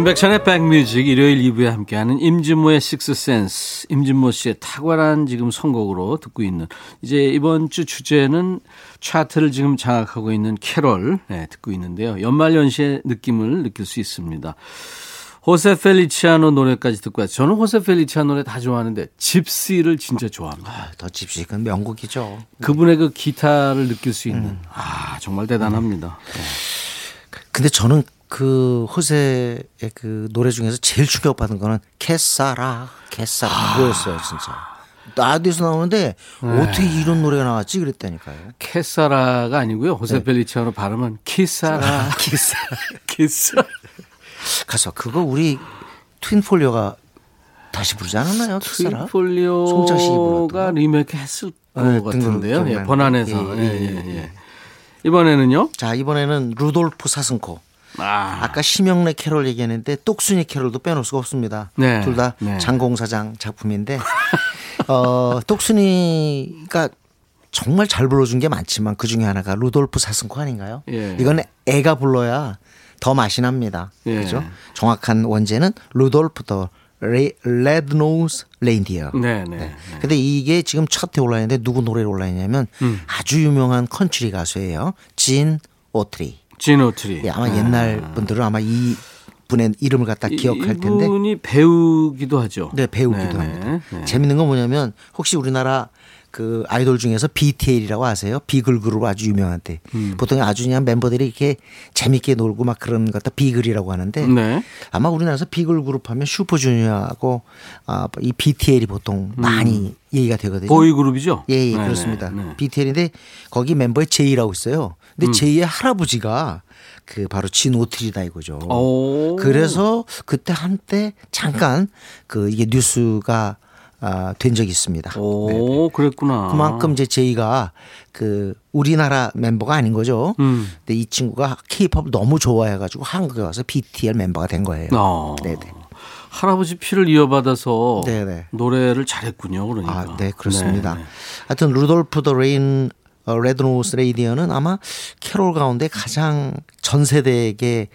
임백천의 백뮤직 일요일 2부에 함께하는 임진모의 식스센스 임진모 씨의 탁월한 지금 선곡으로 듣고 있는 이제 이번 주 주제는 차트를 지금 장악하고 있는 캐롤 네, 듣고 있는데요. 연말연시의 느낌을 느낄 수 있습니다. 호세 펠리치아노 노래까지 듣고 왔어요. 저는 호세 펠리치아노 노래 다 좋아하는데 집시를 진짜 좋아합니다. 아, 더 집시. 그 명곡이죠. 그분의 그 기타를 느낄 수 있는. 아 정말 대단합니다. 네. 근데 저는 그 호세의 그 노래 중에서 제일 충격받은 거는 Che sarà Che sarà 그거였어요 진짜. 라디오에서 나오는데 어떻게 이런 노래가 나왔지 그랬다니까요. Che sarà가 아니고요. 호세 펠리치아노 발음은 Che sarà. Che sarà. 키사. 가서 그거 우리 트윈폴리오가 다시 부르지 않았나요? 트윈폴리오가 리메이크 했을 것 네, 같은데요. 예, 기억나요. 번안해서. 예, 예, 예, 예, 예. 이번에는요. 자 이번에는 루돌프 사슴코. 아, 아까 심형래 캐롤 얘기했는데 똑순이 캐롤도 빼놓을 수가 없습니다. 네, 둘다 네. 장공사장 작품인데 어, 똑순이가 정말 잘 불러준 게 많지만 그 중에 하나가 루돌프 사슴코 아닌가요? 예. 이건 애가 불러야 더 맛이 납니다. 예. 그죠? 정확한 원제는 Rudolph the Red-Nosed Reindeer. 네, 네. 네. 근데 이게 지금 차트에 올라 있는데 누구 노래로 올라 있냐면 음. 아주 유명한 컨트리 가수예요. 진 오트리. 진 오트리. 예, 아마 옛날 분들은 아마 이 분의 이름을 갖다 기억할 텐데. 이분이 배우기도 하죠. 네, 배우기도 네, 합니다. 네. 재밌는 건 뭐냐면 혹시 우리나라 그 아이돌 중에서 BTL이라고 아세요? 비글 그룹 아주 유명한데 음. 보통 아주 그냥 멤버들이 이렇게 재밌게 놀고 막 그런 것 갖다 비글이라고 하는데 네. 아마 우리나라에서 비글 그룹 하면 슈퍼주니어하고 아, 이 BTL이 보통 많이 얘기가 되거든요. 보이 그룹이죠? 예, 예 음. 네, 그렇습니다. 네, 네. BTL인데 거기 멤버에 제이라고 있어요. 근데 음. 제이의 할아버지가 그 바로 진오트리다 이거죠. 오. 그래서 그때 한때 잠깐 그 이게 뉴스가 아, 된 적이 있습니다. 오, 그랬구나. 그만큼 이제 제이가 그 우리나라 멤버가 아닌 거죠. 음. 근데 이 친구가 케이팝을 너무 좋아해가지고 한국에 와서 BTL 멤버가 된 거예요. 어. 네네. 할아버지 피를 이어받아서 네네. 노래를 잘했군요. 그러니까. 아, 네, 그렇습니다. 네, 네. 하여튼 Rudolph the Rein 어, Red-Nosed Reindeer는 아마 캐롤 가운데 가장 전 세대에게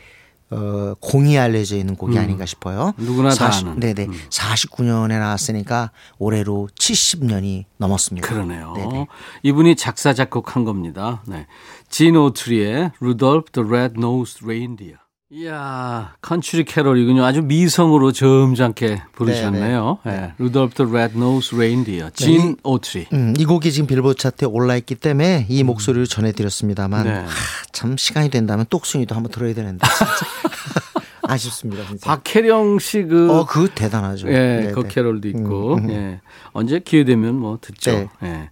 어, 공히 알려져 있는 곡이 아닌가 싶어요. 음. 누구나 다 40, 아는. 네네. 음. 49년에 나왔으니까 올해로 70년이 넘었습니다. 그러네요. 네네. 이분이 작사 작곡한 겁니다. 네. 진 오트리의 Red-Nosed Reindeer. 이야, 컨츄리 캐롤 이군요. 아주 미성으로 점잖게 부르셨네요. 네, Rudolph the Red-Nosed Reindeer. 진 이- 오트리. 음, 이 곡이 지금 빌보드 차트에 올라있기 때문에 이 목소리를 전해드렸습니다만 네. 하, 참 시간이 된다면 똑순이도 한번 들어야 되는데 아쉽습니다. 진짜. 박혜령 씨 그, 어, 그 대단하죠. 예, 네네. 그 캐롤도 있고, 음, 음. 예. 언제 기회 되면 뭐 듣죠. 네. 예.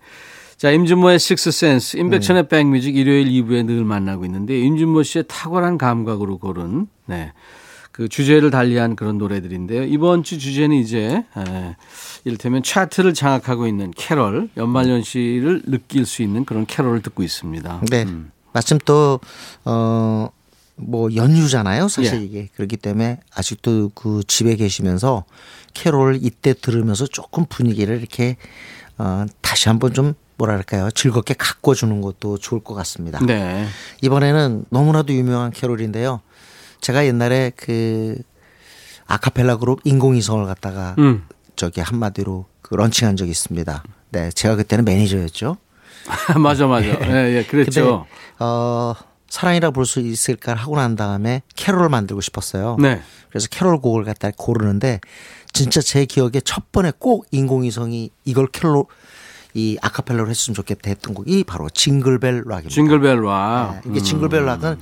자, 임준모의 식스센스, 임백천의 백뮤직 일요일 2부에 늘 만나고 있는데, 임준모 씨의 탁월한 감각으로 고른, 네. 그 주제를 달리한 그런 노래들인데요. 이번 주 주제는 이제, 예, 이를테면 차트를 장악하고 있는 캐롤, 연말연시를 느낄 수 있는 그런 캐롤을 듣고 있습니다. 네. 음. 마침 또, 어, 뭐 연휴잖아요. 사실 예. 이게. 그렇기 때문에 아직도 그 집에 계시면서 캐롤 이때 들으면서 조금 분위기를 이렇게 어, 다시 한번 좀 뭐랄까요. 즐겁게 가꿔주는 것도 좋을 것 같습니다. 네. 이번에는 너무나도 유명한 캐롤인데요. 제가 옛날에 그 아카펠라 그룹 인공위성을 갖다가 음. 저기 한마디로 그 런칭한 적이 있습니다. 네. 제가 그때는 매니저였죠. 맞아, 맞아. 예, 예, 그랬죠. 근데 어 사랑이라 볼 수 있을까 하고 난 다음에 캐롤을 만들고 싶었어요. 네. 그래서 캐롤 곡을 갖다 고르는데 진짜 제 기억에 첫 번에 꼭 인공위성이 이걸 캐롤로 이 아카펠라로 했으면 좋겠다 했던 곡이 바로 Jingle Bell Rock입니다. Jingle Bell Rock. 네, 이게 Jingle Bell Rock은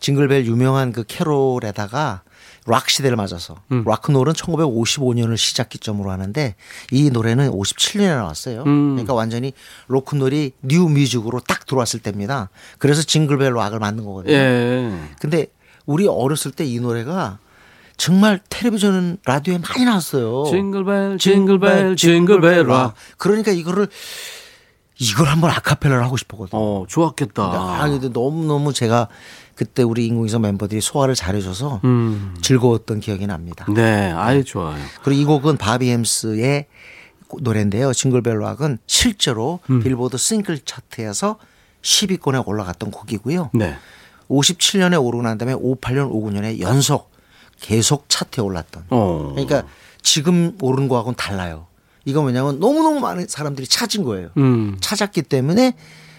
Jingle Bell 유명한 그 캐롤에다가 락 시대를 맞아서 음. 락큰롤은 1955년을 시작 기점으로 하는데 이 노래는 57년에 나왔어요. 음. 그러니까 완전히 로큰롤이 new music으로 딱 들어왔을 때입니다. 그래서 Jingle Bell Rock을 만든 거거든요. 예. 근데 우리 어렸을 때 이 노래가 정말 텔레비전 라디오에 많이 나왔어요. Jingle Bell, Jingle Bell, Jingle Bell Rock. 그러니까 이거를 이걸 한번 아카펠라를 하고 싶었거든요. 어, 좋았겠다. 아, 근데 너무너무 제가 그때 우리 인공위성 멤버들이 소화를 잘해줘서 음. 즐거웠던 기억이 납니다. 네, 아예 좋아요. 그리고 이 곡은 바비 햄스의 노래인데요. 징글벨 락은 실제로 음. 빌보드 싱글 차트에서 10위권에 올라갔던 곡이고요. 네. 57년에 오르고 난 다음에 58년, 59년에 연속 계속 차트에 올랐던. 어. 그러니까 지금 오른 거하고는 달라요. 이건 왜냐하면 너무너무 많은 사람들이 찾은 거예요. 음. 찾았기 때문에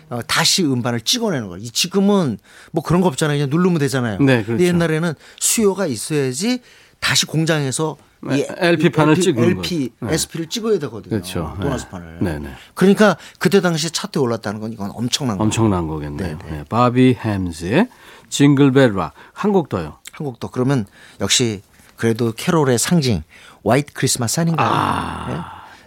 어, 다시 음반을 찍어내는 거예요. 이 지금은 뭐 그런 거 없잖아요. 그냥 누르면 되잖아요. 네, 그렇죠. 근데 옛날에는 수요가 있어야지 다시 공장에서 이 네, LP 판을 찍은 LP, 거예요. 네. SP를 찍어야 되거든요. 그렇죠. 도나스판을. 네, 네. 그러니까 그때 당시에 차트에 올랐다는 건 이건 엄청난 거예요. 엄청난 거겠네요. 네, 바비 햄즈의 징글벨 락. 한 곡 더요. 한국도 그러면 역시 그래도 캐롤의 상징 화이트 크리스마스 아닌가요? 아. 네?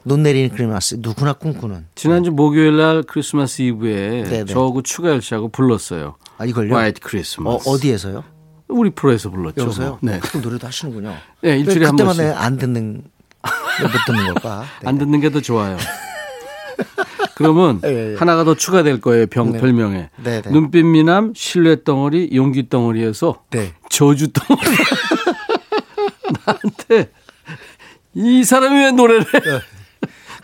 눈 내리는 크리스마스 누구나 꿈꾸는 지난주 목요일 날 크리스마스 이브에 네, 네. 저하고 추가열 씨하고 불렀어요. 아 이걸요? 화이트 어, 크리스마스. 어 디에서요? 우리 프로에서 불렀죠. 여기서요? 네. 그 노래도 하시는군요. 네, 일주일에 왜한 그때만 번씩. 안 듣는 못 듣는 걸까? 네. 안 듣는 게 더 좋아요. 그러면 예, 예. 하나가 더 추가될 거예요. 병 네. 별명에. 네, 네. 눈빛 미남, 신뢰 덩어리, 용기 덩어리에서 네. 저주 덩어리. 나한테 이 사람이 왜 노래를 해?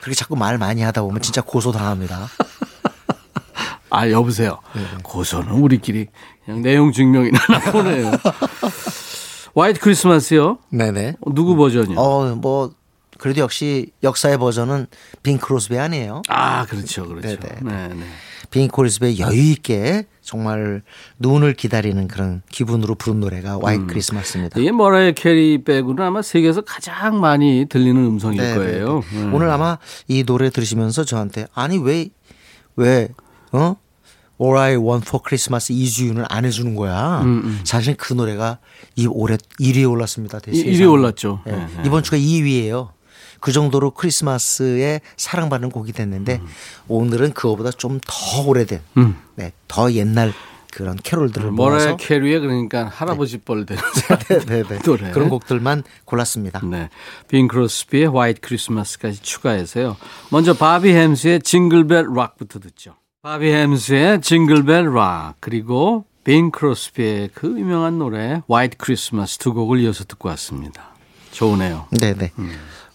그렇게 자꾸 말 많이 하다 보면 진짜 고소 당합니다. 아 여보세요. 네, 고소는 우리끼리 그냥 내용 증명이나 보내요. 화이트 크리스마스요? 네네. 누구 버전이요? 어, 뭐 그래도 역시 역사의 버전은 빈 크로스비 아니에요. 아 그렇죠, 그렇죠. 네, 네, 네. 네. 빈 크로스비의 여유 있게 정말 눈을 기다리는 그런 기분으로 부른 노래가 화이트 음. 크리스마스입니다. 이게 머라이어 캐리 빼고는 아마 세계에서 가장 많이 들리는 음성일 네, 네, 거예요. 네. 음. 오늘 아마 이 노래 들으시면서 저한테 아니 왜 왜 어? All I Want for Christmas Is You를 안 해주는 거야. 음, 사실 그 노래가 이 올해 1위에 올랐습니다. 이- 대세상. 1위 올랐죠. 예. 네, 네. 이번 주가 2위예요. 그 정도로 크리스마스에 사랑받는 곡이 됐는데 오늘은 그거보다 좀 더 오래된, 음. 네, 더 옛날 그런 캐롤들을 머라이어 모아서 캐리의 그러니까 할아버지 뻘 되는 네, 네, 네. 노래. 그런 곡들만 골랐습니다. 네. 빙 크로스비의 White Christmas까지 추가해서요. 먼저 바비 헬름스의 Jingle Bell Rock부터 듣죠. 바비 헬름스의 Jingle Bell Rock 그리고 빙 크로스비의 그 유명한 노래 White Christmas 두 곡을 이어서 듣고 왔습니다. 좋으네요. 네네.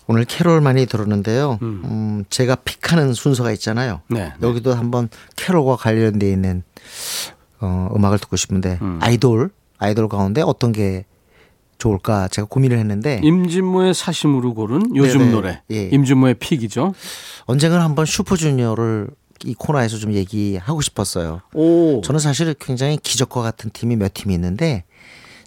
오늘 캐롤 많이 들었는데요. 음, 제가 pick하는 순서가 있잖아요. 네. 여기도 한번 캐롤과 관련돼 있는 어, 음악을 듣고 싶은데 아이돌 아이돌 가운데 어떤 게 좋을까 제가 고민을 했는데 임진모의 사심으로 고른 요즘 네네. 노래. 예. 임진모의 픽이죠. 언젠가 한번 슈퍼주니어를 이 코너에서 좀 얘기하고 싶었어요. 오. 저는 사실 굉장히 기적과 같은 팀이 몇 팀이 있는데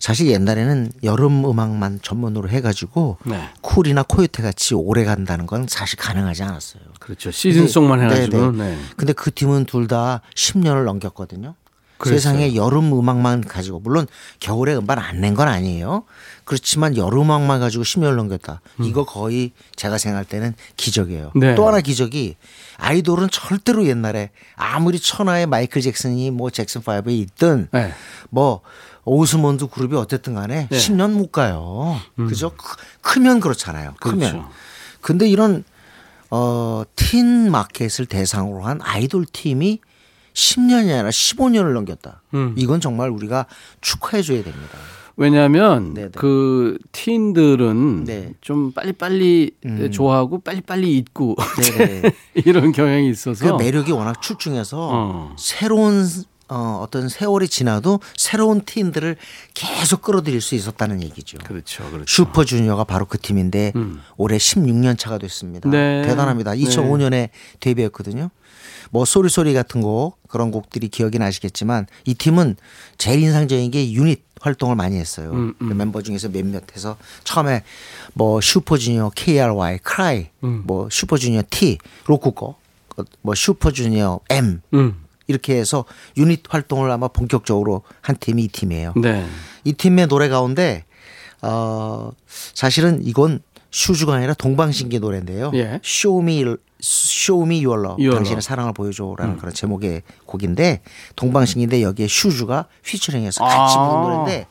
사실 옛날에는 여름 음악만 전문으로 해가지고 네. 쿨이나 코요테 같이 오래 간다는 건 사실 가능하지 않았어요. 그렇죠. 시즌송만 네, 해가지고. 네. 네. 근데 그 팀은 둘 다 10년을 넘겼거든요. 그랬어요. 세상에 여름 음악만 가지고 물론 겨울에 음반 안 낸 건 아니에요. 그렇지만 여름 음악만 가지고 10년을 넘겼다. 이거 거의 제가 생각할 때는 기적이에요. 음. 네. 또 하나 기적이 아이돌은 절대로 옛날에 아무리 천하의 마이클 잭슨이 뭐 잭슨 5에 있든 네. 뭐 오스몬드 그룹이 어쨌든 간에 네. 음. 10년 못 가요. 그죠? 크- 크면 그렇잖아요. 크면. 그렇죠. 근데 이런 어, 틴 마켓을 대상으로 한 아이돌 팀이 10년이 아니라 15년을 넘겼다. 음. 이건 정말 우리가 축하해 줘야 됩니다. 왜냐하면 네네. 그 티인들은 네. 음. 좀 빨리빨리 좋아하고 빨리빨리 잊고 네네. 이런 경향이 있어서 그 매력이 워낙 출중해서 어. 새로운 어, 어떤 세월이 지나도 새로운 팀들을 계속 끌어들일 수 있었다는 얘기죠. 그렇죠, 그렇죠. 슈퍼주니어가 바로 그 팀인데 올해 16년 차가 됐습니다. 네. 대단합니다. 2005년에 데뷔했거든요. 뭐 Sorry Sorry 같은 곡 그런 곡들이 기억이 나시겠지만 이 팀은 제일 인상적인 게 유닛 활동을 많이 했어요. 음, 그 멤버 중에서 몇몇 해서 처음에 뭐 슈퍼주니어 KRY, 크라이, 음. 뭐 슈퍼주니어 T, 로꾸거, 뭐 슈퍼주니어 M 음. 이렇게 해서 유닛 활동을 아마 본격적으로 한 팀이 이 팀이에요. 네. 이 팀의 노래 가운데 어 사실은 이건 슈주가 아니라 동방신기 노래인데요. 예. Show Me Show Me Your Lo- Your Love. 당신의 사랑을 보여줘라는 그런 제목의 곡인데 동방신기인데 여기에 슈주가 피처링해서 같이 아. 부른 노래인데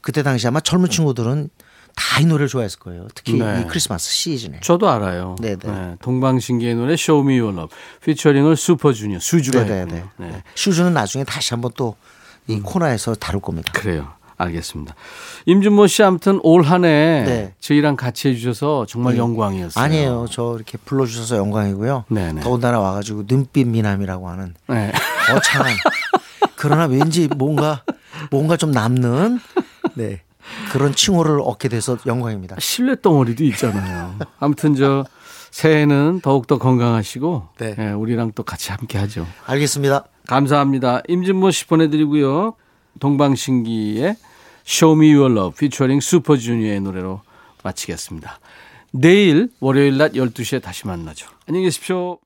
그때 당시 아마 젊은 친구들은 다 이 노래를 좋아했을 거예요. 특히 네. 이 크리스마스 시즌에. 저도 알아요. 네네. 네, 동방신기의 노래 Show Me Your Love 피처링을 슈퍼주니어 슈주가 네네네. 했군요. 네. 슈주는 나중에 다시 한번 또 이 코너에서 다룰 겁니다. 그래요. 알겠습니다. 임준모 씨 아무튼 올 한해 네. 저희랑 같이 해주셔서 정말 영광이었어요. 아니에요. 저 이렇게 불러주셔서 영광이고요. 네네. 더군다나 와가지고 눈빛 미남이라고 하는 네. 거창한 그러나 왠지 뭔가 뭔가 좀 남는 네 그런 칭호를 얻게 돼서 영광입니다. 실내 덩어리도 있잖아요. 아무튼 저 새해는 더욱더 건강하시고 네. 예, 우리랑 또 같이 함께 하죠. 알겠습니다. 감사합니다. 임진모 씨 보내드리고요. 동방신기의 Show Me Your Love 피처링 슈퍼주니어의 노래로 마치겠습니다. 내일 월요일 낮 12시에 다시 만나죠. 안녕히 계십시오.